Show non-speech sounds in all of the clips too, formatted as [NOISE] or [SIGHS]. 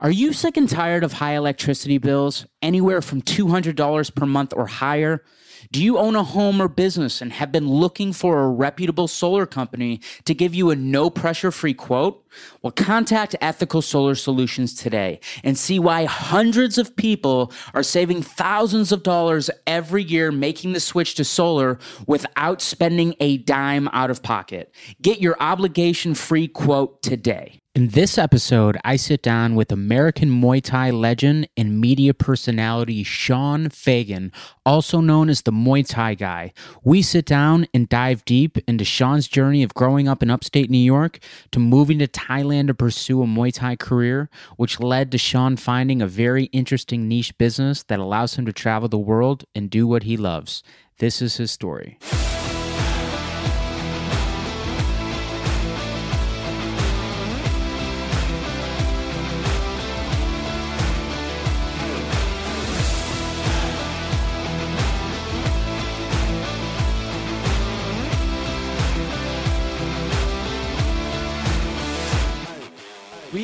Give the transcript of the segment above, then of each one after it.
Are you sick and tired of high electricity bills, anywhere from $200 per month or higher? Do you own a home or business and have been looking for a reputable solar company to give you a no pressure free quote? Well, contact Ethical Solar Solutions today and see why hundreds of people are saving thousands of dollars every year making the switch to solar without spending a dime out of pocket. Get your obligation free quote today. In this episode, I sit down with American Muay Thai legend and media personality Sean Fagan, also known as the Muay Thai guy. We sit down and dive deep into Sean's journey of growing up in upstate New York to moving to Thailand to pursue a Muay Thai career, which led to Sean finding a very interesting niche business that allows him to travel the world and do what he loves. This is his story.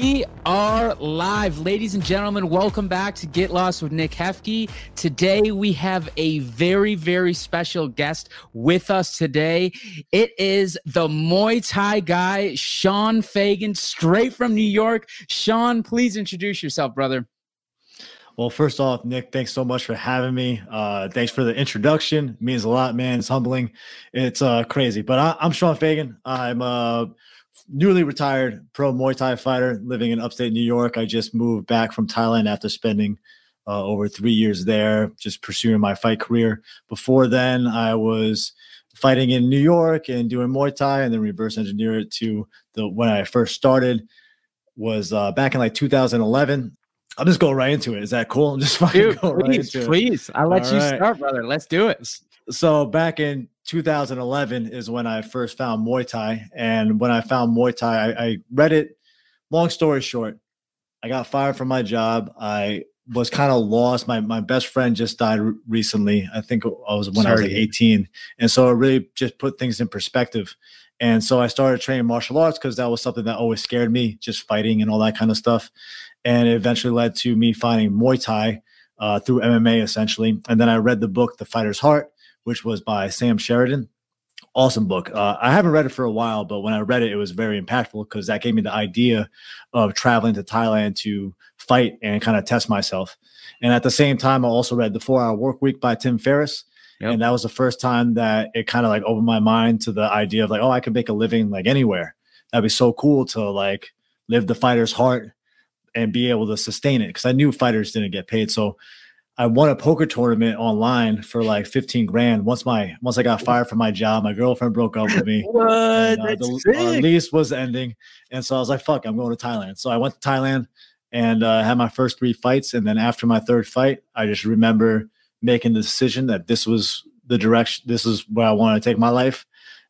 We are live. Ladies and gentlemen, welcome back to Get Lost with Nick Hefke. Today we have a very, very special guest with us today. It is the Muay Thai guy, Sean Fagan, straight from New York. Sean, please introduce yourself, brother. Well, first off, Nick, thanks so much for having me. Uh, thanks for the introduction. It means a lot, man. It's humbling. It's uh, crazy. But I, am Sean Fagan. I'm uh, newly retired pro Muay Thai fighter living in upstate New York. I just moved back from Thailand after spending uh, over three years there, just pursuing my fight career. Before then, I was fighting in New York and doing Muay Thai, and then reverse engineer it to the when I first started was uh, back in like 2011. I'll just go right into it. Is that cool? I'm [LAUGHS] just fucking Dude, go please, right please. I'll let All you right. start, brother. Let's do it. So back in 2011 is when I first found Muay Thai, and when I found Muay Thai, I, I read it. Long story short, I got fired from my job. I was kind of lost. My my best friend just died re- recently. I think I was when I was like 18, and so it really just put things in perspective. And so I started training martial arts because that was something that always scared me, just fighting and all that kind of stuff. And it eventually led to me finding Muay Thai uh, through MMA essentially. And then I read the book The Fighter's Heart, which was by Sam Sheridan. Awesome book. Uh, I haven't read it for a while, but when I read it, it was very impactful because that gave me the idea of traveling to Thailand to fight and kind of test myself. And at the same time, I also read The Four Hour Work Week by Tim Ferriss. Yep. And that was the first time that it kind of like opened my mind to the idea of like, oh, I could make a living like anywhere. That'd be so cool to like live the fighter's heart and be able to sustain it. Cause I knew fighters didn't get paid. So I won a poker tournament online for like 15 grand. Once my once I got fired from my job, my girlfriend broke up with me. [LAUGHS] What? and, uh, That's the our sick. lease was ending, and so I was like, "Fuck, I'm going to Thailand." So I went to Thailand and uh, had my first three fights, and then after my third fight, I just remember making the decision that this was the direction, this is where I wanted to take my life,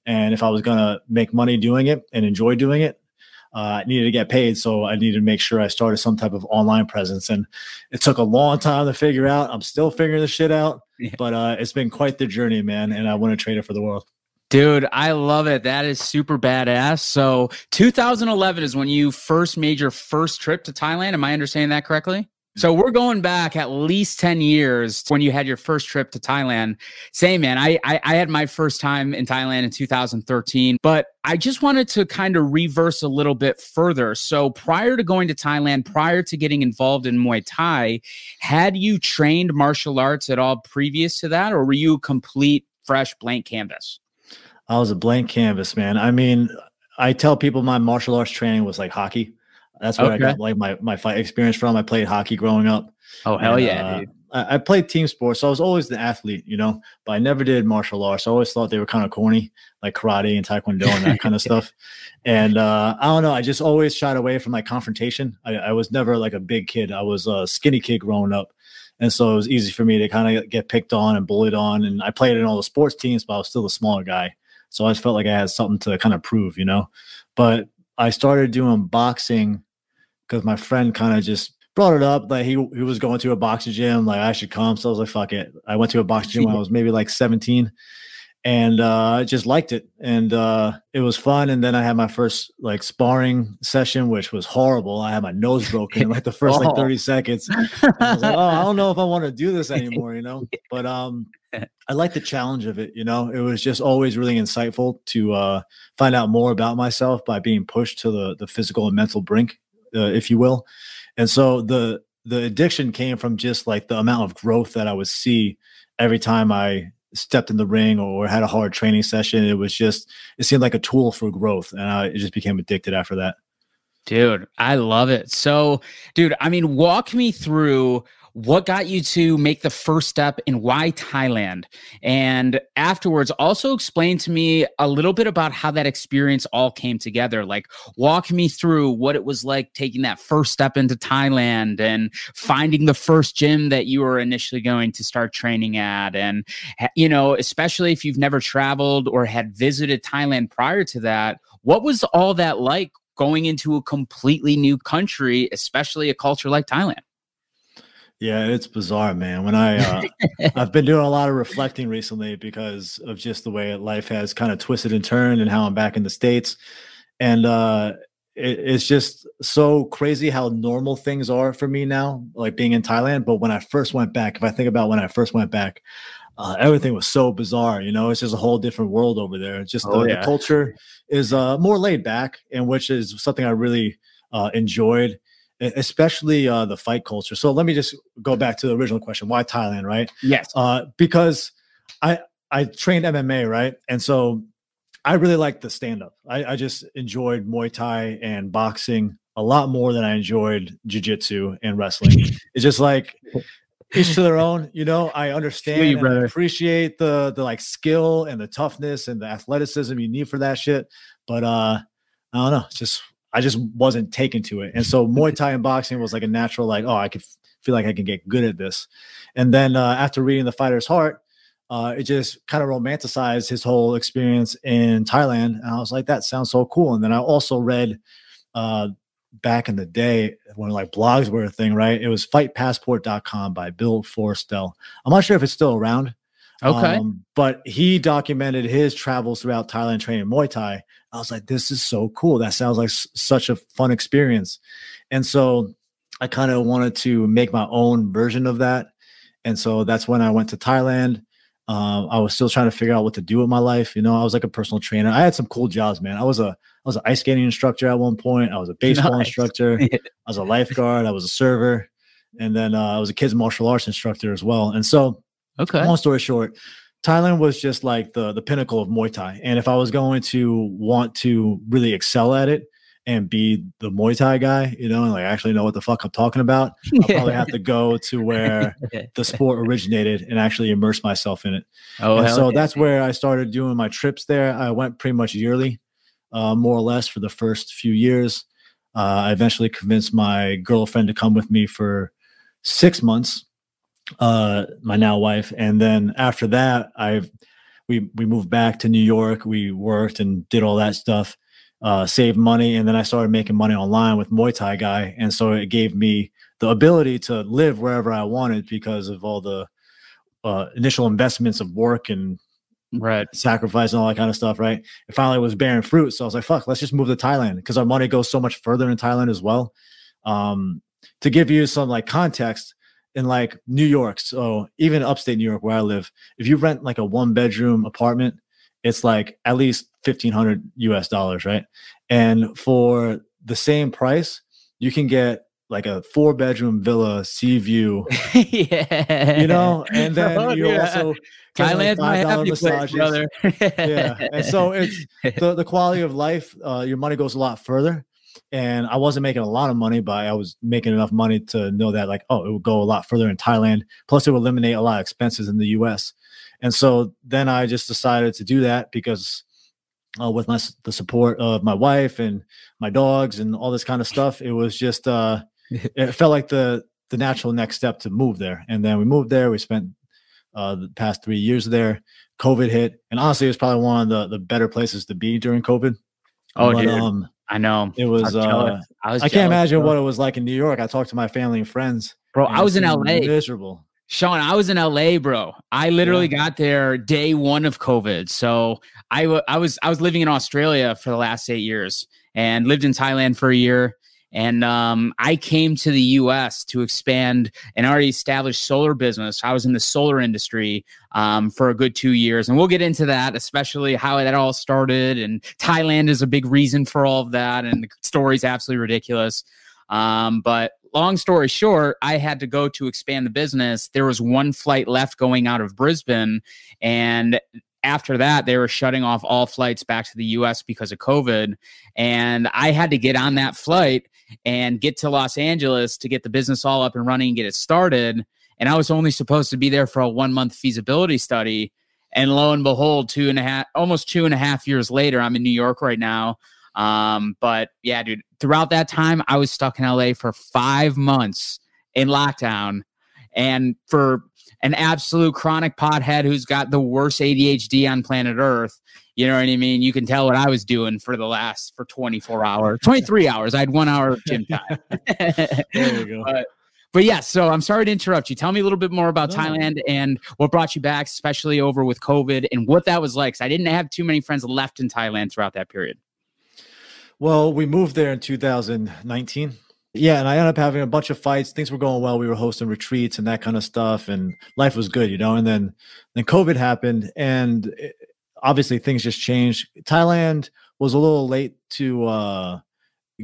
and if I was gonna make money doing it and enjoy doing it. Uh, I needed to get paid, so I needed to make sure I started some type of online presence, and it took a long time to figure out. I'm still figuring this shit out, Yeah. but uh, it's been quite the journey, man, and I want to trade it for the world. Dude, I love it. That is super badass. So, 2011 is when you first made your first trip to Thailand. Am I understanding that correctly? So, we're going back at least 10 years when you had your first trip to Thailand. Same, man. I, I, I had my first time in Thailand in 2013, but I just wanted to kind of reverse a little bit further. So, prior to going to Thailand, prior to getting involved in Muay Thai, had you trained martial arts at all previous to that, or were you a complete fresh blank canvas? I was a blank canvas, man. I mean, I tell people my martial arts training was like hockey. That's where I got like my my fight experience from. I played hockey growing up. Oh hell And, yeah, uh, dude. I, I played team sports, so I was always the athlete, you know. But I never did martial arts. I always thought they were kind of corny, like karate and taekwondo and that kind of [LAUGHS] stuff. And uh, I don't know. I just always shied away from like confrontation. I, I was never like a big kid. I was a skinny kid growing up, and so it was easy for me to kind of get picked on and bullied on. And I played in all the sports teams, but I was still a smaller guy. So I just felt like I had something to kind of prove, you know. But I started doing boxing because my friend kind of just brought it up like he he was going to a boxing gym, like I should come. So I was like, fuck it. I went to a boxing gym when I [LAUGHS] was maybe like 17. and uh, I just liked it, and uh, it was fun. And then I had my first like sparring session, which was horrible. I had my nose broken in like the [LAUGHS] first like Oh. thirty seconds. And I was like, oh, I don't know if I want to do this anymore, you know. [LAUGHS] But um, I like the challenge of it. You know, it was just always really insightful to uh, find out more about myself by being pushed to the the physical and mental brink, uh, if you will. And so the the addiction came from just like the amount of growth that I would see every time I stepped in the ring or had a hard training session. It was just it seemed like a tool for growth, and I it just became addicted after that. Dude, I love it. So, dude, I mean, walk me through what got you to make the first step and why Thailand? And afterwards, also explain to me a little bit about how that experience all came together. Like, walk me through what it was like taking that first step into Thailand and finding the first gym that you were initially going to start training at. And, you know, especially if you've never traveled or had visited Thailand prior to that, what was all that like going into a completely new country, especially a culture like Thailand? Yeah, it's bizarre, man. When I uh, [LAUGHS] I've been doing a lot of reflecting recently because of just the way life has kind of twisted and turned, and how I'm back in the states, and uh, it, it's just so crazy how normal things are for me now, like being in Thailand. But when I first went back, if I think about when I first went back, uh, everything was so bizarre. You know, it's just a whole different world over there. Just the, Oh, the yeah. culture is uh, more laid back, and which is something I really uh, enjoyed especially uh, the fight culture. So let me just go back to the original question: Why Thailand? Right? Yes. Uh, because I I trained MMA, right, and so I really liked the stand up. I, I just enjoyed Muay Thai and boxing a lot more than I enjoyed jujitsu and wrestling. it's just like each to their own, you know. I understand you, and appreciate the the like skill and the toughness and the athleticism you need for that shit, but uh, I don't know. It's just I just wasn't taken to it, and so [LAUGHS] Muay Thai and boxing was like a natural like, oh, I could f- feel like I can get good at this, and then uh, after reading The Fighter's Heart uh, it just kind of romanticized his whole experience in Thailand. And I was like, that sounds so cool. And then I also read uh, back in the day when like blogs were a thing, right? It was fightpassport.com by Bill Forstel. I'm not sure if it's still around. Okay. Um, but he documented his travels throughout Thailand training Muay Thai. I was like, this is so cool. That sounds like s- such a fun experience. And so I kind of wanted to make my own version of that. And so that's when I went to Thailand. Um, I was still trying to figure out what to do with my life. You know, I was like a personal trainer. I had some cool jobs, man. I was a I was an ice skating instructor at one point. I was a [LAUGHS] baseball Nice. instructor. [LAUGHS] I was a lifeguard. I was a server, and then uh, I was a kids martial arts instructor as well. And so Okay. long story short, Thailand was just like the the pinnacle of Muay Thai. And if I was going to want to really excel at it and be the Muay Thai guy, you know, and like actually know what the fuck I'm talking about, [LAUGHS] I'll probably have to go to where [LAUGHS] the sport originated and actually immerse myself in it. oh, and so yeah. that's where I started doing my trips there. I went pretty much yearly, uh, more or less, for the first few years. Uh, I eventually convinced my girlfriend to come with me for six months, uh, my now wife, and then after that, I we we moved back to New York. We worked and did all that stuff, uh, saved money, and then I started making money online with Muay Thai guy, and so it gave me the ability to live wherever I wanted because of all the uh, initial investments of work and right. sacrifice and all that kind of stuff, right? It finally was bearing fruit. So I was like, fuck, let's just move to Thailand because our money goes so much further in Thailand as well. Um, to give you some like context, in like New York, so even upstate New York where I live, if you rent like a one bedroom apartment, it's like at least fifteen hundred US dollars, right? And for the same price, you can get like a four bedroom villa, sea view, [LAUGHS] yeah. you know, and then [LAUGHS] Oh, you yeah. also get, like, $5 happy place, brother. [LAUGHS] yeah and so it's the, the quality of life uh, your money goes a lot further and i wasn't making a lot of money but i was making enough money to know that like oh it would go a lot further in thailand. Plus it would eliminate a lot of expenses in the us and so then i just decided to do that because uh, with my the support of my wife and my dogs and all this kind of stuff it was just uh [LAUGHS] it felt like the the natural next step to move there. And then we moved there. We spent uh, the past three years there. COVID hit, and honestly, it was probably one of the, the better places to be during COVID. Oh, But, um, I know. it was. Uh. I was. I can't imagine bro. what it was like in New York. I talked to my family and friends. Bro, and I was in LA. Miserable. Sean, I was in LA, bro. I literally yeah. got there day one of COVID. So I, w- I was I was living in Australia for the last eight years and lived in Thailand for a year. And um, I came to the US to expand an already established solar business. I was in the solar industry um, for a good two years. And we'll get into that, especially how that all started. And Thailand is a big reason for all of that. And the story is absolutely ridiculous. Um, but long story short, I had to go to expand the business. There was one flight left going out of Brisbane. And after that, they were shutting off all flights back to the US because of COVID. And I had to get on that flight and get to Los Angeles to get the business all up and running and get it started. And I was only supposed to be there for a one month feasibility study. And lo and behold, two and a half, almost two and a half years later, I'm in New York right now. Um, but yeah, dude, throughout that time, I was stuck in LA for five months in lockdown. And for an absolute chronic pothead who's got the worst ADHD on planet Earth, you know what I mean? You can tell what I was doing for the last for 24 hours, 23 hours. I had one hour of gym time. [LAUGHS] there you go. But, but yeah, so I'm sorry to interrupt you. Tell me a little bit more about no. Thailand and what brought you back, especially over with COVID, and what that was like. I didn't have too many friends left in Thailand throughout that period. Well, we moved there in 2019. Yeah, and I ended up having a bunch of fights. Things were going well. We were hosting retreats and that kind of stuff, and life was good, you know. And then then COVID happened, and it, obviously things just changed. Thailand was a little late to uh,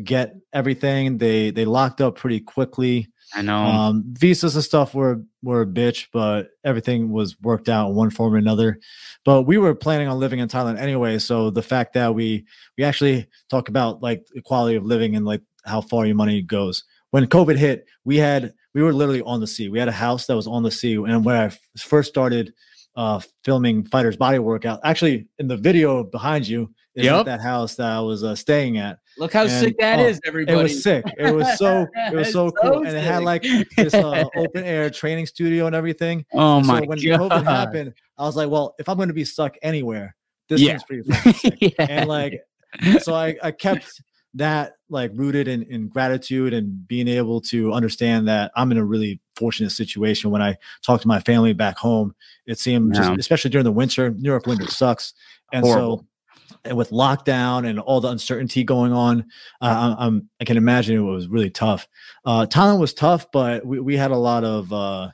get everything. They they locked up pretty quickly. I know. Um, visas and stuff were were a bitch, but everything was worked out in one form or another. But we were planning on living in Thailand anyway, so the fact that we we actually talk about like the quality of living and like how far your money goes. When COVID hit, we had we were literally on the sea. We had a house that was on the sea, and when I first started uh, filming Fighter's Body Workout. Actually, in the video behind you is yep. that house that I was uh, staying at. Look how and, sick that oh, is, everybody! It was sick. It was so it was [LAUGHS] so cool, so and it had like this uh, open air training studio and everything. [LAUGHS] Oh and my so when god! COVID happened, I was like, well, if I'm going to be stuck anywhere, this yeah. pretty sick. [LAUGHS] yeah. And like, so I I kept that like rooted in, in gratitude and being able to understand that I'm in a really fortunate situation when I talk to my family back home. It seemed just, especially during the winter, New York winter [SIGHS] sucks. And Horrible. so and with lockdown and all the uncertainty going on, uh, I'm, I can imagine it was really tough. Uh, Thailand was tough, but we, we had a lot of, uh,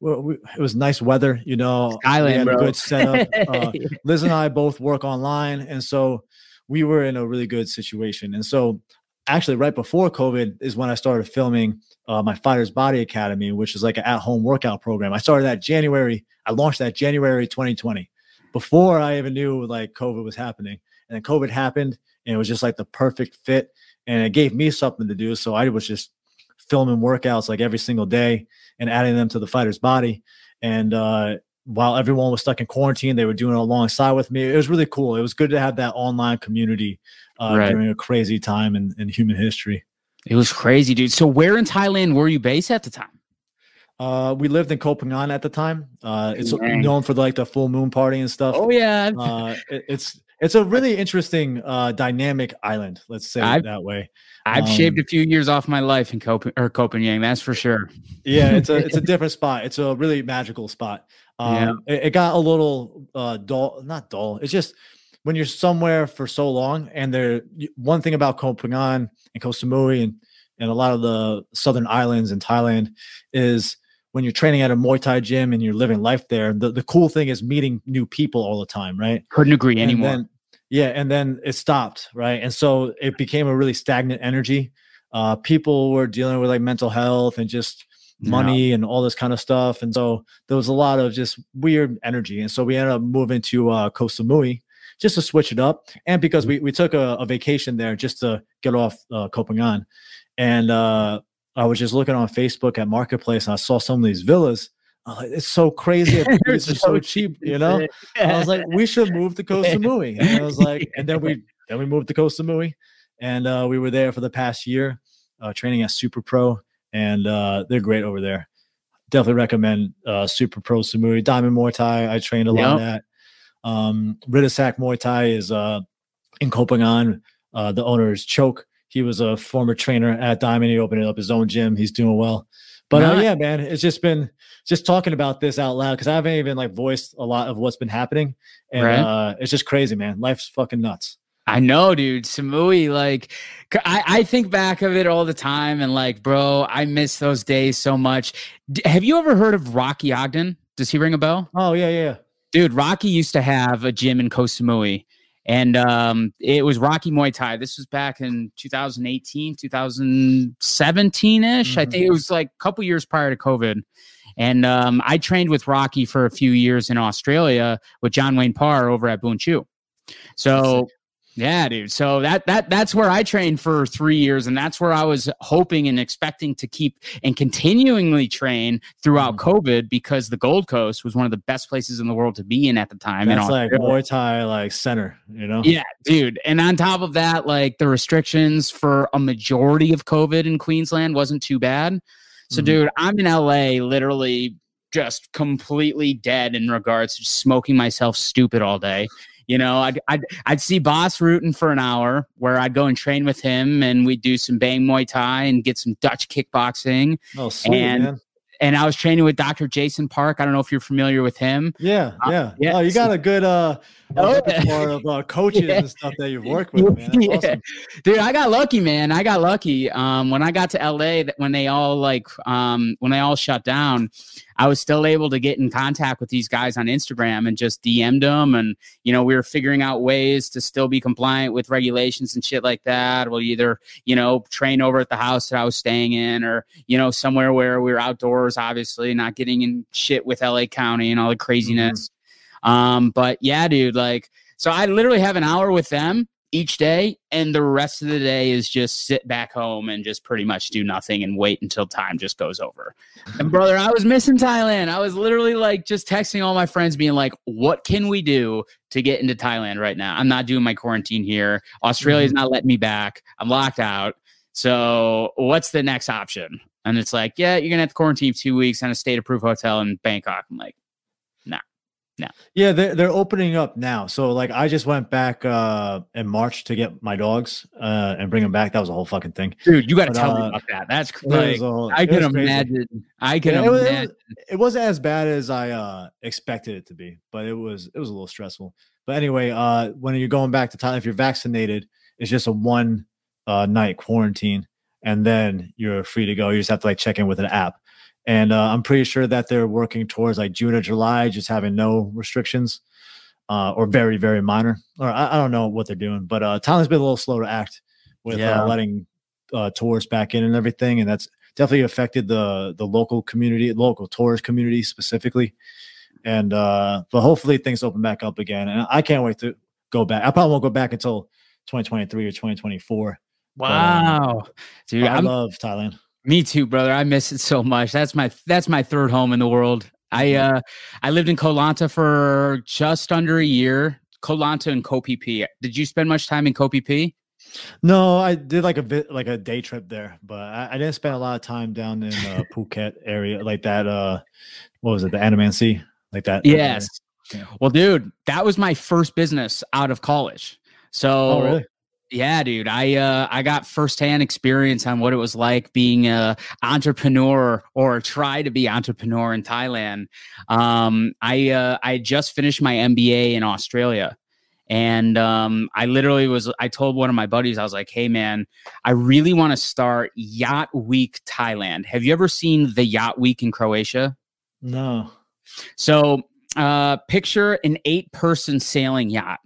well, we, it was nice weather, you know, Island, bro. good setup. [LAUGHS] Uh, Liz and I both work online. And so we were in a really good situation. And so actually right before COVID is when I started filming uh, my Fighters Body Academy, which is like an at-home workout program. I started that January. I launched that January 2020, before I even knew like COVID was happening. And then COVID happened, and it was just like the perfect fit, and it gave me something to do. So I was just filming workouts like every single day and adding them to the Fighter's Body. And uh, while everyone was stuck in quarantine, they were doing it alongside with me. It was really cool. It was good to have that online community uh, right. during a crazy time in, in human history. It was crazy, dude. So where in Thailand were you based at the time? Uh, we lived in Koh Phangan at the time. Uh, it's known for like the full moon party and stuff. Oh yeah. [LAUGHS] Uh, it, it's it's a really interesting uh, dynamic island. Let's say I've, it that way. I've um, shaved a few years off my life in Cop- or Koh Phangan. That's for sure. Yeah, it's a [LAUGHS] it's a different spot. It's a really magical spot. Um, yeah. it, it, got a little uh, dull. Not dull. It's just when you're somewhere for so long, and there one thing about Koh Phangan and Koh Samui and and a lot of the southern islands in Thailand is when you're training at a Muay Thai gym and you're living life there. The the cool thing is meeting new people all the time, right? Couldn't agree and anymore. Then, yeah, and then it stopped, right? And so it became a really stagnant energy. Uh, people were dealing with like mental health and just money yeah. and all this kind of stuff. And so there was a lot of just weird energy. And so we ended up moving to uh, Koh Samui just to switch it up. And because we, we took a, a vacation there just to get off uh, Phangan. And uh, I was just looking on Facebook at Marketplace and I saw some of these villas. Uh, it's so crazy. [LAUGHS] It's so, so cheap, you know. I was like, we should move to Koh [LAUGHS] Samui. And I was like, and then we then we moved to Koh Samui, and uh, we were there for the past year, uh, training at Super Pro and uh, they're great over there. Definitely recommend uh, Super Pro Samui, Diamond Muay Thai. I trained a lot yep. of that. Um, Riddhasak Muay Thai is uh, in Phangan. Uh, the owner is Choke. He was a former trainer at Diamond. He opened up his own gym. He's doing well. But uh, yeah, man, it's just been just talking about this out loud because I haven't even like voiced a lot of what's been happening, and Right. uh, it's just crazy, man. Life's fucking nuts. I know, dude. Samui, like, I, I think back of it all the time, and like, bro, I miss those days so much. D- have you ever heard of Rocky Ogden? Does he ring a bell? Oh yeah, yeah. Dude, Rocky used to have a gym in Koh Samui, and um, it was Rocky Muay Thai. This was back in 2018, 2017 ish. I Mhm. think it was like a couple years prior to COVID. And um, I trained with Rocky for a few years in Australia with John Wayne Parr over at Boonchu. So yeah, dude. So that that that's where I trained for three years, and that's where I was hoping and expecting to keep and continually train throughout COVID because the Gold Coast was one of the best places in the world to be in at the time. That's like. Muay Thai like center, you know. Yeah, dude. And on top of that, like the restrictions for a majority of COVID in Queensland wasn't too bad. So, Mhm. dude, I'm in LA literally just completely dead in regards to smoking myself stupid all day. You know, I'd, I'd, I'd see Boss rooting for an hour where I'd go and train with him and we'd do some bang Muay Thai and get some Dutch kickboxing. Oh, sweet, And- man. And I was training with Dr. Jason Park. I don't know if you're familiar with him. Yeah, Uh, yeah. yeah, Oh, you got a good uh, Oh, yeah. of uh, coaches Yeah. and [LAUGHS] stuff that you've worked with, man. Yeah. awesome. dude i got lucky man i got lucky um when i got to la when they all like um when they all shut down i was still able to get in contact with these guys on instagram and just dm'd them. And you know we were figuring out ways to still be compliant with regulations and shit like that. We'll either you know train over at the house that i was staying in or you know somewhere where we were outdoors obviously not getting in shit with la county and all the craziness. Um but yeah dude like so I literally have an hour with them each day, and the rest of the day is just sit back home and just pretty much do nothing and wait until time just goes over. And [LAUGHS] brother, I was missing Thailand. I was literally like just texting all my friends, being like, "What can we do to get into Thailand right now? I'm not doing my quarantine here. Australia's mm-hmm. not letting me back. I'm locked out. So what's the next option?" And it's like, "Yeah, you're gonna have to quarantine two weeks in a state-approved hotel in Bangkok." I'm like, Yeah, they're they're opening up now. So like I just went back uh in March to get my dogs uh and bring them back. That was a whole fucking thing. "Dude, you got to tell me uh, about that. That's cr- It was like." whole- I can was crazy. imagine. I can Yeah, it, was, it, imagine. was, it wasn't as bad as I uh expected it to be, but it was it was a little stressful. But anyway, uh when you're going back to Thailand, if you're vaccinated, it's just a one uh night quarantine and then you're free to go. You just have to like check in with an app. And uh, I'm pretty sure that they're working towards like June or July, just having no restrictions. Uh, or very, very minor, or I, I don't know what they're doing, but uh, Thailand's been a little slow to act with Yeah. uh, letting uh, tourists back in and everything, and that's definitely affected the the local community, local tourist community specifically. And uh, but hopefully things open back up again. And I can't wait to go back. I probably won't go back until 2023 or 2024. Wow, dude, I I'm, love Thailand. Me too, brother. I miss it so much. That's my that's my third home in the world. I uh I lived in Koh Lanta for just under a year. Koh Lanta and Phi. Did you spend much time in Phi? No, I did like a bit like a day trip there, but I, I didn't spend a lot of time down in uh, Phuket area like that. Uh, what was it, the Andaman Sea, like that? Yes. Yeah. Well, dude, that was my first business out of college. So Oh, really? Yeah, dude. I uh I got firsthand experience on what it was like being a entrepreneur or try to be entrepreneur in Thailand. Um I uh I just finished my MBA in Australia. And um I literally was I told one of my buddies, I was like, hey man, I really want to start Yacht Week Thailand. Have you ever seen the Yacht Week in Croatia? No. So uh, picture an eight person sailing yacht.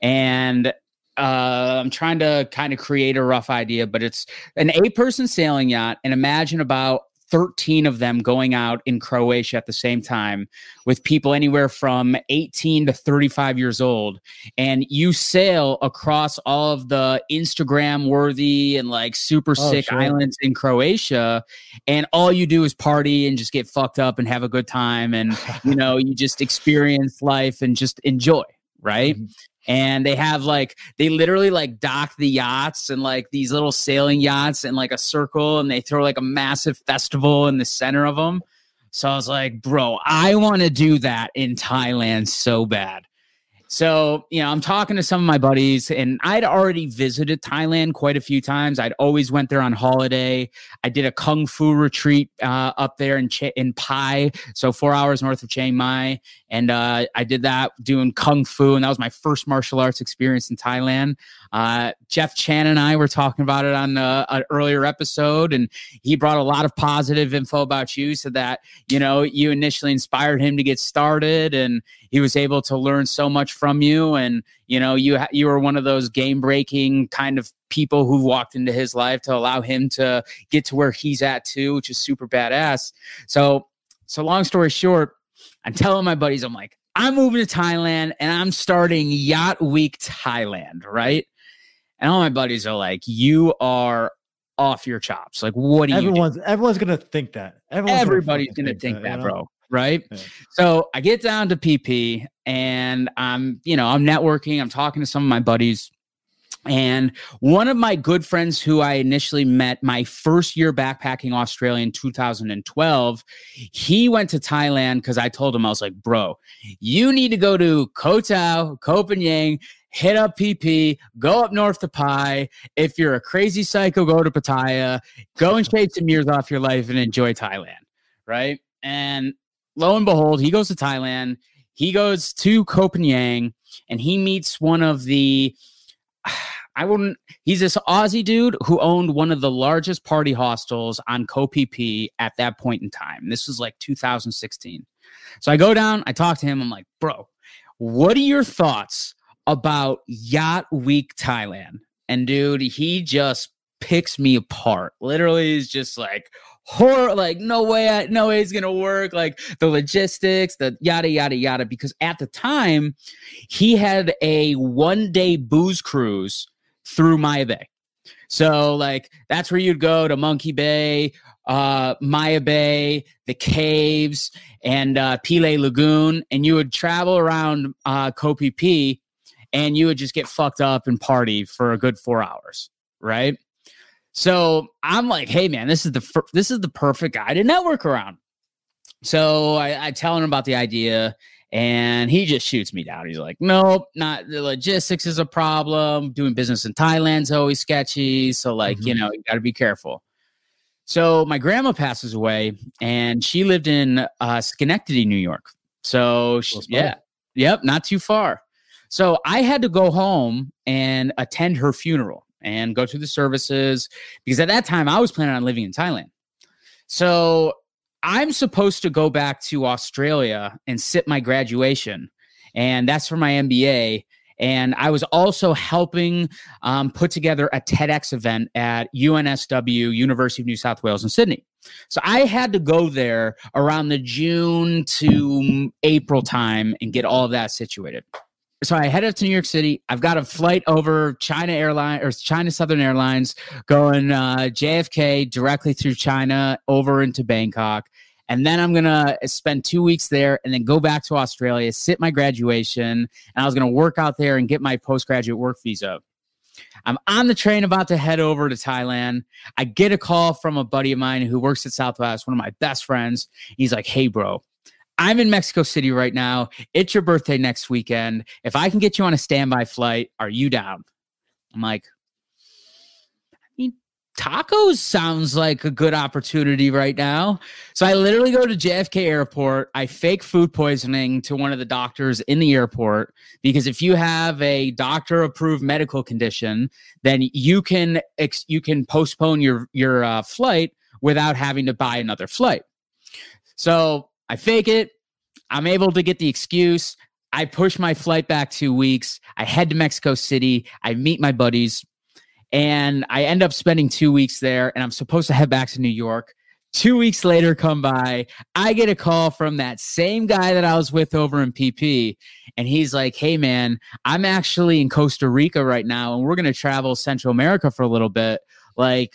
And uh, I'm trying to kind of create a rough idea, but it's an eight person sailing yacht. And imagine about 13 of them going out in Croatia at the same time with people anywhere from 18 to 35 years old. And you sail across all of the Instagram worthy and like super Oh, sick sure. islands in Croatia. And all you do is party and just get fucked up and have a good time. And, you know, you just experience life and just enjoy. Right Mhm. And they have like they literally like dock the yachts and like these little sailing yachts in like a circle and they throw like a massive festival in the center of them so i was like bro i want to do that in thailand so bad So, you know, I'm talking to some of my buddies and I'd already visited Thailand quite a few times. I'd always went there on holiday. I did a kung fu retreat uh, up there in Ch- in Pai, so 4 hours north of Chiang Mai, and uh, I did that doing kung fu and that was my first martial arts experience in Thailand. Uh, Jeff Chan and I were talking about it on uh, an earlier episode and he brought a lot of positive info about you so that, you know, you initially inspired him to get started and he was able to learn so much from you and you know you you were one of those game breaking kind of people who walked into his life to allow him to get to where he's at too which is super badass. So so long story short i'm telling my buddies i'm like i'm moving to thailand and i'm starting yacht week thailand right and all my buddies are like you are off your chops like what do everyone's you do? everyone's gonna think that everyone's everybody's gonna, gonna think, that, that you know? bro right? Yeah. So I get down to PP and I'm, you know, I'm networking, I'm talking to some of my buddies. And one of my good friends who I initially met my first year backpacking Australia in 2012, he went to Thailand because I told him, I was like, bro, you need to go to Koh Tao, Phangan, hit up PP, go up north to Pai. If you're a crazy psycho, go to Pattaya, go and shave some years off your life and enjoy Thailand. Right. And lo and behold, he goes to Thailand. He goes to Phangan and he meets one of the. I wouldn't. He's this Aussie dude who owned one of the largest party hostels on Phi at that point in time. This was like 2016. So I go down, I talk to him. I'm like, bro, what are your thoughts about Yacht Week Thailand? And dude, he just picks me apart. Literally, is just like, horror like no way I, no way it's gonna work like the logistics the yada yada yada because at the time he had a one day booze cruise through maya bay so like that's where you'd go to monkey bay uh maya bay the caves and uh Pileh lagoon and you would travel around uh Phi and you would just get fucked up and party for a good four hours right so I'm like, hey man, this is the this is the perfect guy to network around. So I, I tell him about the idea, and he just shoots me down. He's like, nope, not the logistics is a problem. Doing business in Thailand's always sketchy. So like, mm-hmm. you know, you got to be careful. So my grandma passes away, and she lived in uh, Schenectady, New York. So she, yeah, yep, not too far. So I had to go home and attend her funeral and go through the services because at that time I was planning on living in Thailand. So I'm supposed to go back to Australia and sit my graduation, and that's for my MBA. And I was also helping um, put together a TEDx event at UNSW, University of New South Wales in Sydney. So I had to go there around the June to April time and get all that situated so I head up to New York City. I've got a flight over China Airline or China Southern Airlines going uh, JFK directly through China over into Bangkok. And then I'm going to spend two weeks there and then go back to Australia, sit my graduation. And I was going to work out there and get my postgraduate work visa. I'm on the train about to head over to Thailand. I get a call from a buddy of mine who works at Southwest, one of my best friends. He's like, Hey, bro, I'm in Mexico City right now. It's your birthday next weekend. If I can get you on a standby flight, are you down? I'm like, I mean, tacos sounds like a good opportunity right now. So I literally go to JFK Airport. I fake food poisoning to one of the doctors in the airport because if you have a doctor approved medical condition, then you can ex- you can postpone your your uh, flight without having to buy another flight. So I fake it. I'm able to get the excuse. I push my flight back two weeks. I head to Mexico City. I meet my buddies and I end up spending two weeks there. And I'm supposed to head back to New York. Two weeks later, come by. I get a call from that same guy that I was with over in PP. And he's like, Hey, man, I'm actually in Costa Rica right now and we're going to travel Central America for a little bit. Like,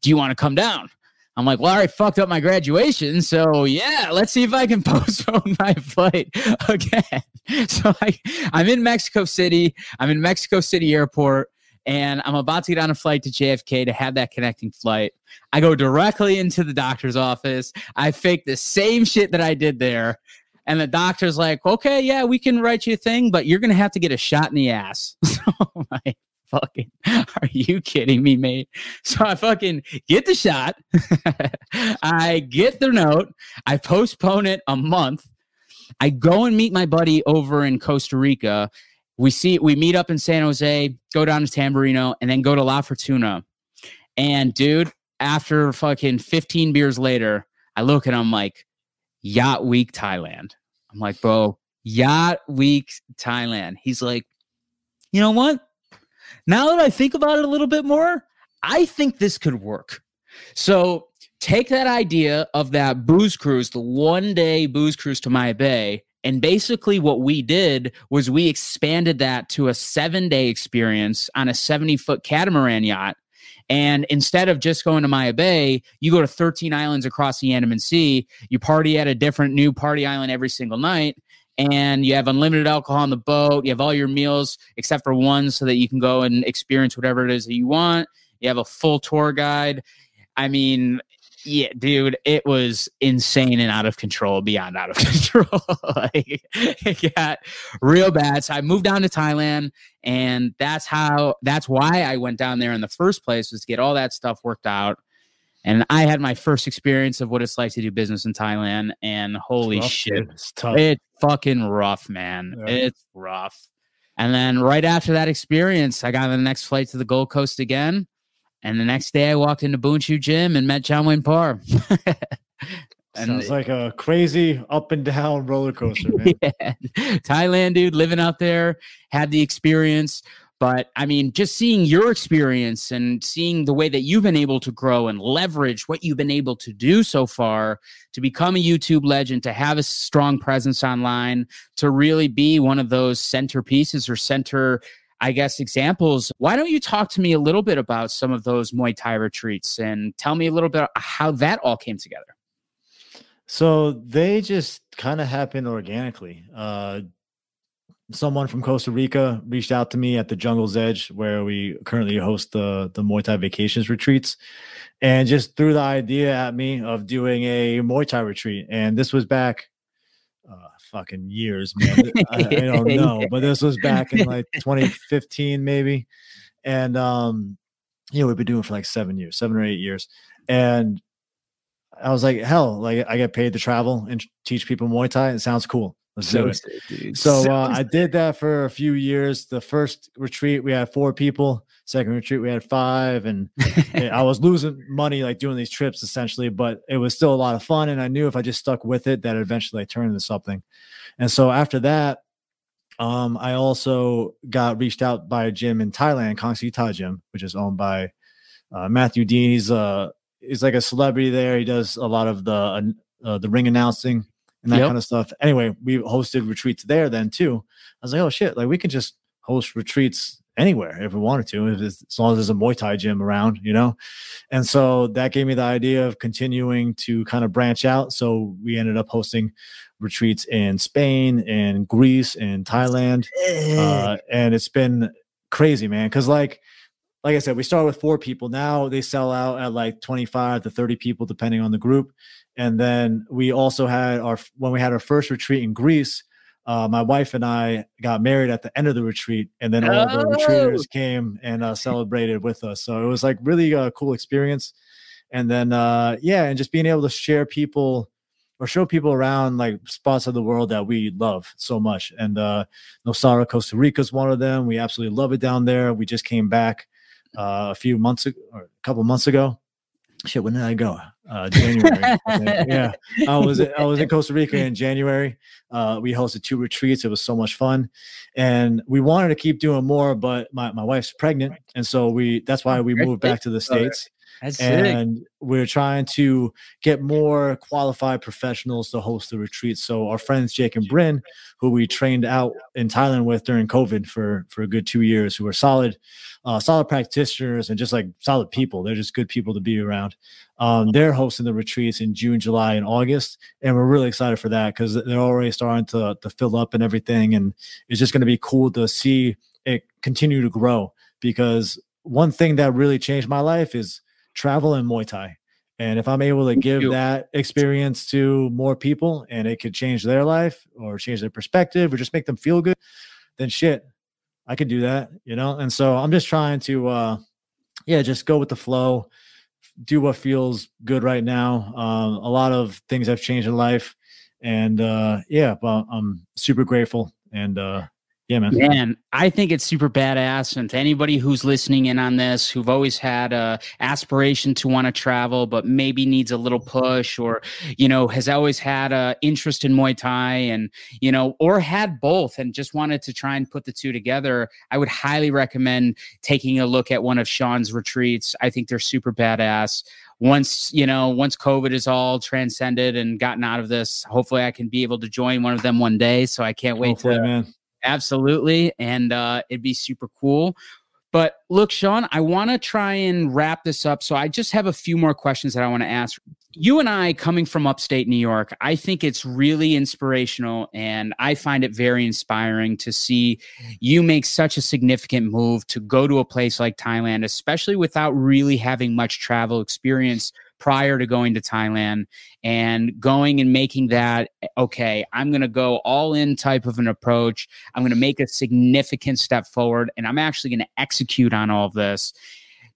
do you want to come down? I'm like, well, I already fucked up my graduation. So yeah, let's see if I can [LAUGHS] postpone my flight again. [LAUGHS] So I, I'm in Mexico City. I'm in Mexico City airport and I'm about to get on a flight to JFK to have that connecting flight. I go directly into the doctor's office. I fake the same shit that I did there. And the doctor's like, okay, yeah, we can write you a thing, but you're going to have to get a shot in the ass. [LAUGHS] so like, fucking, [LAUGHS] are you kidding me, mate? So I fucking get the shot. [LAUGHS] I get the note. I postpone it a month. I go and meet my buddy over in Costa Rica. We see, we meet up in San Jose, go down to Tamarindo, and then go to La Fortuna. And dude, after fucking 15 beers later, I look and I'm like, Yacht Week Thailand. I'm like, bro, Yacht Week Thailand. He's like, you know what? Now that I think about it a little bit more, I think this could work. So take that idea of that booze cruise, the one day booze cruise to Maya Bay. And basically, what we did was we expanded that to a seven day experience on a 70 foot catamaran yacht. And instead of just going to Maya Bay, you go to 13 islands across the Andaman Sea. You party at a different new party island every single night and you have unlimited alcohol on the boat. You have all your meals except for one so that you can go and experience whatever it is that you want. You have a full tour guide. I mean, yeah, dude, it was insane and out of control, beyond out of [LAUGHS] control. like, it got real bad. So I moved down to Thailand, and that's how, that's why I went down there in the first place was to get all that stuff worked out. And I had my first experience of what it's like to do business in Thailand, and holy rough, shit, dude. It's tough. it's fucking rough, man. Yeah. It's rough. And then right after that experience, I got on the next flight to the Gold Coast again. And the next day, I walked into Boonchu Gym and met John Wayne Parr. [LAUGHS] and Sounds like a crazy up and down roller coaster, man. [LAUGHS] yeah, Thailand, dude, living out there, had the experience. But I mean, just seeing your experience and seeing the way that you've been able to grow and leverage what you've been able to do so far to become a YouTube legend, to have a strong presence online, to really be one of those centerpieces or center, I guess, examples. Why don't you talk to me a little bit about some of those Muay Thai retreats and tell me a little bit how that all came together? So they just kind of happened organically. Uh, someone from Costa Rica reached out to me at the Jungle's Edge, where we currently host the the Muay Thai vacations retreats, and just threw the idea at me of doing a Muay Thai retreat. And this was back, uh, fucking years, man. [LAUGHS] I, I don't know, but this was back in like 2015, maybe. And um, you know, we've been doing it for like seven years, seven or eight years, and I was like, hell, like I get paid to travel and teach people Muay Thai. It sounds cool. Let's do it. sick. So uh, I did that for a few years. The first retreat we had four people. Second retreat we had five, and [LAUGHS] I was losing money like doing these trips essentially, but it was still a lot of fun. And I knew if I just stuck with it, that eventually I turned into something. And so after that, um, I also got reached out by a gym in Thailand, Kong Si Thai Gym, which is owned by uh, Matthew Dean. He's uh he's like a celebrity there. He does a lot of the uh, the ring announcing and that Yep. kind of stuff. Anyway, we hosted retreats there then too. I was like, oh shit, like we can just host retreats anywhere if we wanted to, if it's, as long as there's a Muay Thai gym around, you know. And so that gave me the idea of continuing to kind of branch out. So we ended up hosting retreats in Spain, in Greece, in Thailand, uh, and it's been crazy, man. Because like, like I said, we started with four people. Now they sell out at like 25 to 30 people, depending on the group. And then we also had our when we had our first retreat in Greece. Uh, my wife and I got married at the end of the retreat, and then all the Oh. retreaters came and uh, celebrated with us. So it was like really a cool experience. And then uh, yeah, and just being able to share people or show people around like spots of the world that we love so much. And uh, Nosara, Costa Rica is one of them. We absolutely love it down there. We just came back uh, a few months ago, or a couple months ago. Shit, when did I go? Uh, January. I [LAUGHS] yeah, I was I was in Costa Rica in January. Uh, we hosted two retreats. It was so much fun, and we wanted to keep doing more, but my, my wife's pregnant, and so we that's why we moved back to the states That's sick. and we're trying to get more qualified professionals to host the retreat. So our friends Jake and Bryn, who we trained out in Thailand with during COVID for for a good two years, who are solid, uh, solid practitioners and just like solid people. They're just good people to be around. Um, they're hosting the retreats in June, July, and August, and we're really excited for that because they're already starting to to fill up and everything, and it's just going to be cool to see it continue to grow because one thing that really changed my life is travel and Muay Thai. And if I'm able to give that experience to more people and it could change their life or change their perspective or just make them feel good, then shit, I could do that, you know? And so I'm just trying to, uh, yeah, just go with the flow, do what feels good right now. Um, a lot of things have changed in life. And uh, yeah, but I'm super grateful. And uh, yeah, man. Man, I think it's super badass. And to anybody who's listening in on this, who've always had a aspiration to want to travel, but maybe needs a little push, or you know, has always had a interest in Muay Thai, and you know, or had both, and just wanted to try and put the two together, I would highly recommend taking a look at one of Sean's retreats. I think they're super badass once you know once covid is all transcended and gotten out of this hopefully i can be able to join one of them one day so i can't wait hopefully, to man. Absolutely. And uh, it'd be super cool. But look, Sean, I want to try and wrap this up. So I just have a few more questions that I want to ask. You and I, coming from upstate New York, I think it's really inspirational and I find it very inspiring to see you make such a significant move to go to a place like Thailand, especially without really having much travel experience prior to going to Thailand and going and making that, okay, I'm going to go all in type of an approach. I'm going to make a significant step forward and I'm actually going to execute on all of this.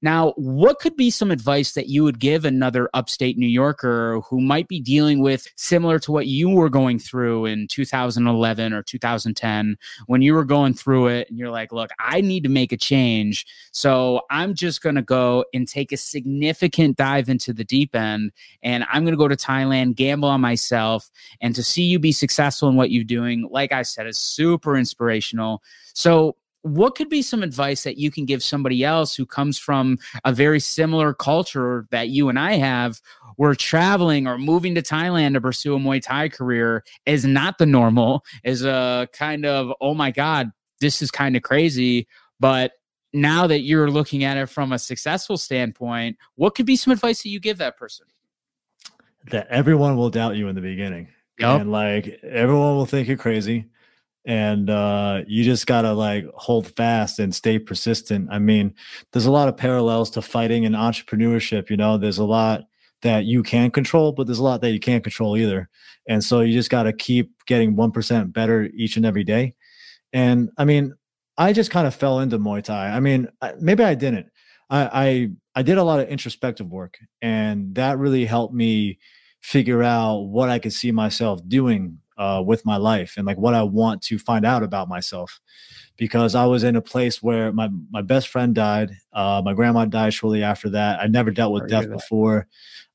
Now, what could be some advice that you would give another upstate New Yorker who might be dealing with similar to what you were going through in 2011 or 2010 when you were going through it and you're like, look, I need to make a change. So I'm just going to go and take a significant dive into the deep end and I'm going to go to Thailand, gamble on myself, and to see you be successful in what you're doing, like I said, is super inspirational. So, what could be some advice that you can give somebody else who comes from a very similar culture that you and I have where traveling or moving to Thailand to pursue a Muay Thai career is not the normal is a kind of oh my god this is kind of crazy. But now that you're looking at it from a successful standpoint what could be some advice that you give that person? That everyone will doubt you in the beginning. Yep. and like everyone will think you're crazy and uh, you just gotta like hold fast and stay persistent. I mean, there's a lot of parallels to fighting and entrepreneurship. You know, there's a lot that you can control, but there's a lot that you can't control either. And so you just gotta keep getting one percent better each and every day. And I mean, I just kind of fell into Muay Thai. I mean, maybe I didn't. I, I I did a lot of introspective work, and that really helped me figure out what I could see myself doing uh, with my life and like what I want to find out about myself. Because I was in a place where my my best friend died, uh, my grandma died shortly after that. I never dealt with death before.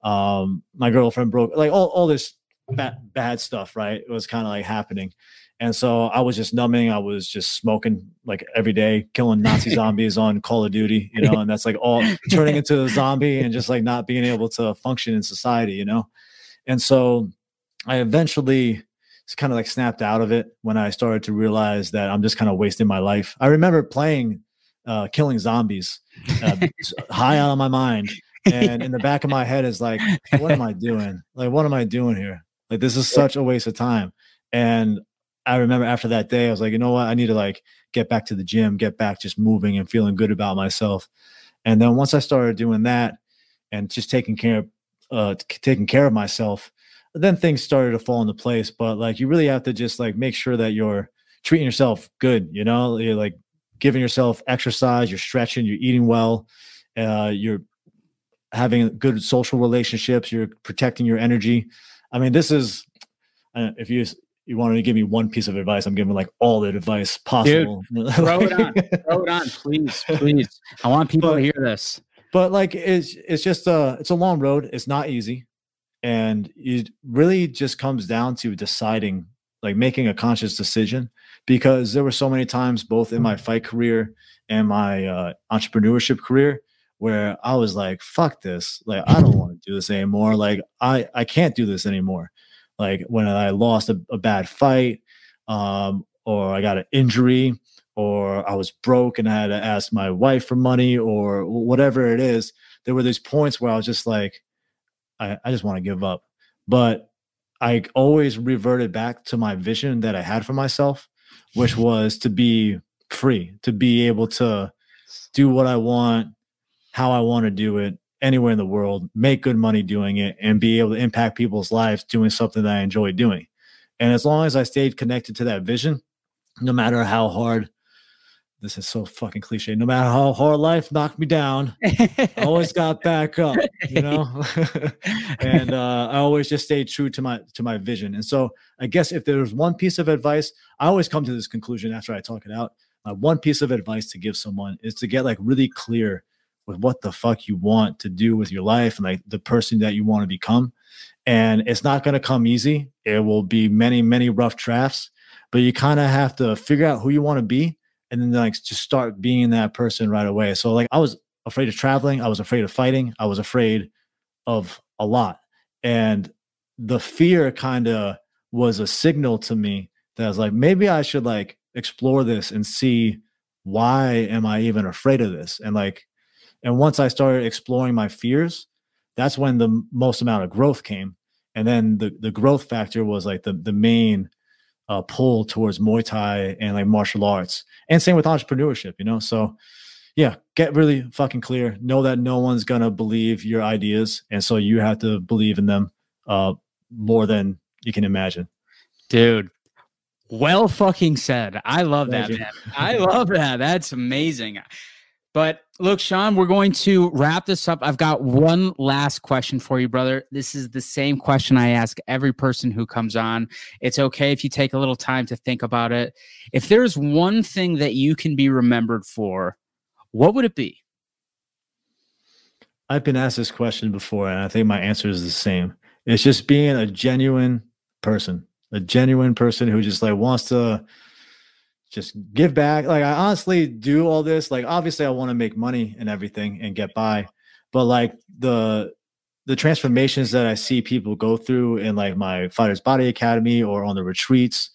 Um, my girlfriend broke, like all all this bad bad stuff. Right, it was kind of like happening. And so I was just numbing. I was just smoking like every day, killing Nazi [LAUGHS] zombies on Call of Duty, you know, and that's like all turning into a zombie and just like not being able to function in society, you know. And so I eventually kind of like snapped out of it when I started to realize that I'm just kind of wasting my life. I remember playing uh, killing zombies uh, high out of my mind. And in the back of my head is like, what am I doing? Like, what am I doing here? Like, this is such a waste of time. And I remember after that day, I was like, you know what? I need to like get back to the gym, get back just moving and feeling good about myself. And then once I started doing that and just taking care of, uh, taking care of myself, then things started to fall into place. But like you really have to just like make sure that you're treating yourself good, you know, you're like giving yourself exercise, you're stretching, you're eating well, uh, you're having good social relationships, you're protecting your energy. I mean, this is uh, if you you wanted to give me one piece of advice, I'm giving like all the advice possible. Dude, [LAUGHS] throw it on, throw it on, please, please. I want people but, to hear this. But like, it's it's just a it's a long road. It's not easy and it really just comes down to deciding like making a conscious decision because there were so many times both in my fight career and my uh, entrepreneurship career where I was like, fuck this. Like, I don't want to do this anymore. Like, I, I can't do this anymore. Like, when I lost a, a bad fight, um, or I got an injury, or I was broke and I had to ask my wife for money, or whatever it is, there were these points where I was just like, I, I just want to give up. But I always reverted back to my vision that I had for myself, which [LAUGHS] was to be free, to be able to do what I want, how I want to do it. anywhere in the world, make good money doing it, and be able to impact people's lives doing something that I enjoy doing. And as long as I stayed connected to that vision, no matter how hard this is so fucking cliche. No matter how hard life knocked me down, I always [LAUGHS] got back up, you know. [LAUGHS] and uh, I always just stayed true to my to my vision. And so, I guess if there's one piece of advice, I always come to this conclusion after I talk it out. Uh, one piece of advice to give someone is to get like really clear with what the fuck you want to do with your life and like the person that you want to become. And it's not going to come easy. It will be many, many rough drafts, but you kind of have to figure out who you want to be and then like just start being that person right away. So like I was afraid of traveling, I was afraid of fighting, I was afraid of a lot. And the fear kind of was a signal to me that I was like, maybe I should like explore this and see why am I even afraid of this? And like, and once I started exploring my fears, that's when the most amount of growth came. And then the the growth factor was like the the main uh, pull towards Muay Thai and like martial arts, and same with entrepreneurship. You know, so yeah, get really fucking clear. Know that no one's gonna believe your ideas, and so you have to believe in them uh, more than you can imagine. Dude, well fucking said. I love that. I love that. That's amazing. But look, Sean, we're going to wrap this up. I've got one last question for you, brother. This is the same question I ask every person who comes on. It's okay if you take a little time to think about it. If there's one thing that you can be remembered for, what would it be? I've been asked this question before, and I think my answer is the same. It's just being a genuine person, a genuine person who just like wants to just give back. Like I honestly do all this. Like obviously I want to make money and everything and get by, but like the the transformations that I see people go through in like my Fighters Body Academy or on the retreats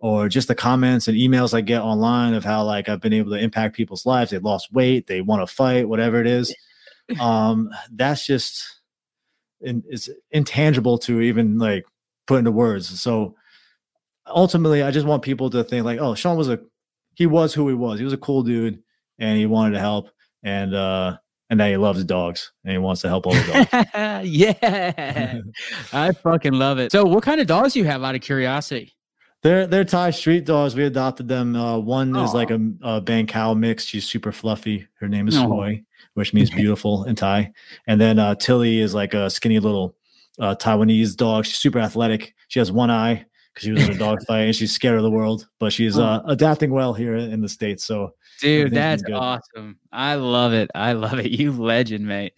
or just the comments and emails I get online of how like I've been able to impact people's lives. They lost weight, they want to fight, whatever it is. [LAUGHS] Um, that's just in, it's intangible to even like put into words. So ultimately, I just want people to think like, oh, Sean was a he was who he was. He was a cool dude, and he wanted to help, and uh, and now he loves dogs, and he wants to help all the dogs. [LAUGHS] yeah, [LAUGHS] I fucking love it. So, what kind of dogs do you have? Out of curiosity. They're they're Thai street dogs. We adopted them. Uh, one Aww. is like a, a Bangkok mix. She's super fluffy. Her name is Soy, which means [LAUGHS] beautiful in Thai. And then uh, Tilly is like a skinny little uh, Taiwanese dog. She's super athletic. She has one eye because she was in a dog fight and she's scared of the world, but she's [LAUGHS] uh, adapting well here in the states. So, dude, that's awesome. I love it. I love it. [LAUGHS] You legend, mate.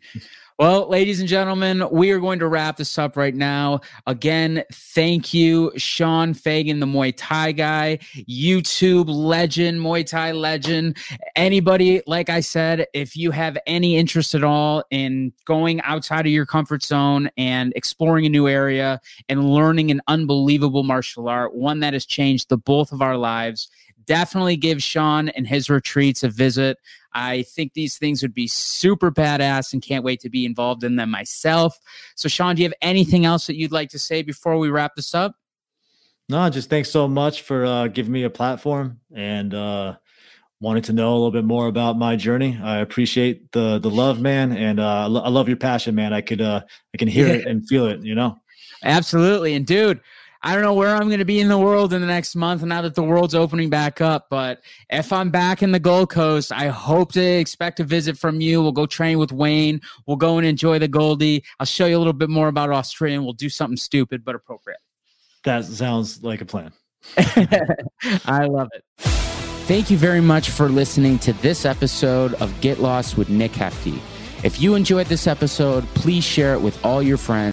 Well, ladies and gentlemen, we are going to wrap this up right now. Again, thank you, Sean Fagan, the Muay Thai guy, YouTube legend, Muay Thai legend. Anybody, like I said, if you have any interest at all in going outside of your comfort zone and exploring a new area and learning an unbelievable martial art, one that has changed the both of our lives, definitely give Sean and his retreats a visit. I think these things would be super badass and can't wait to be involved in them myself. So, Sean, do you have anything else that you'd like to say before we wrap this up? No, just thanks so much for uh, giving me a platform and uh, wanting to know a little bit more about my journey. I appreciate the the love, man, and uh, I love your passion, man. I could uh, I can hear it and feel it, you know. Absolutely, and dude, I don't know where I'm going to be in the world in the next month now that the world's opening back up. But if I'm back in the Gold Coast, I hope to expect a visit from you. We'll go train with Wayne. We'll go and enjoy the Goldie. I'll show you a little bit more about Australia. And we'll do something stupid but appropriate. That sounds like a plan. [LAUGHS] I love it. Thank you very much for listening to this episode of Get Lost with Nick Hefty. If you enjoyed this episode, please share it with all your friends.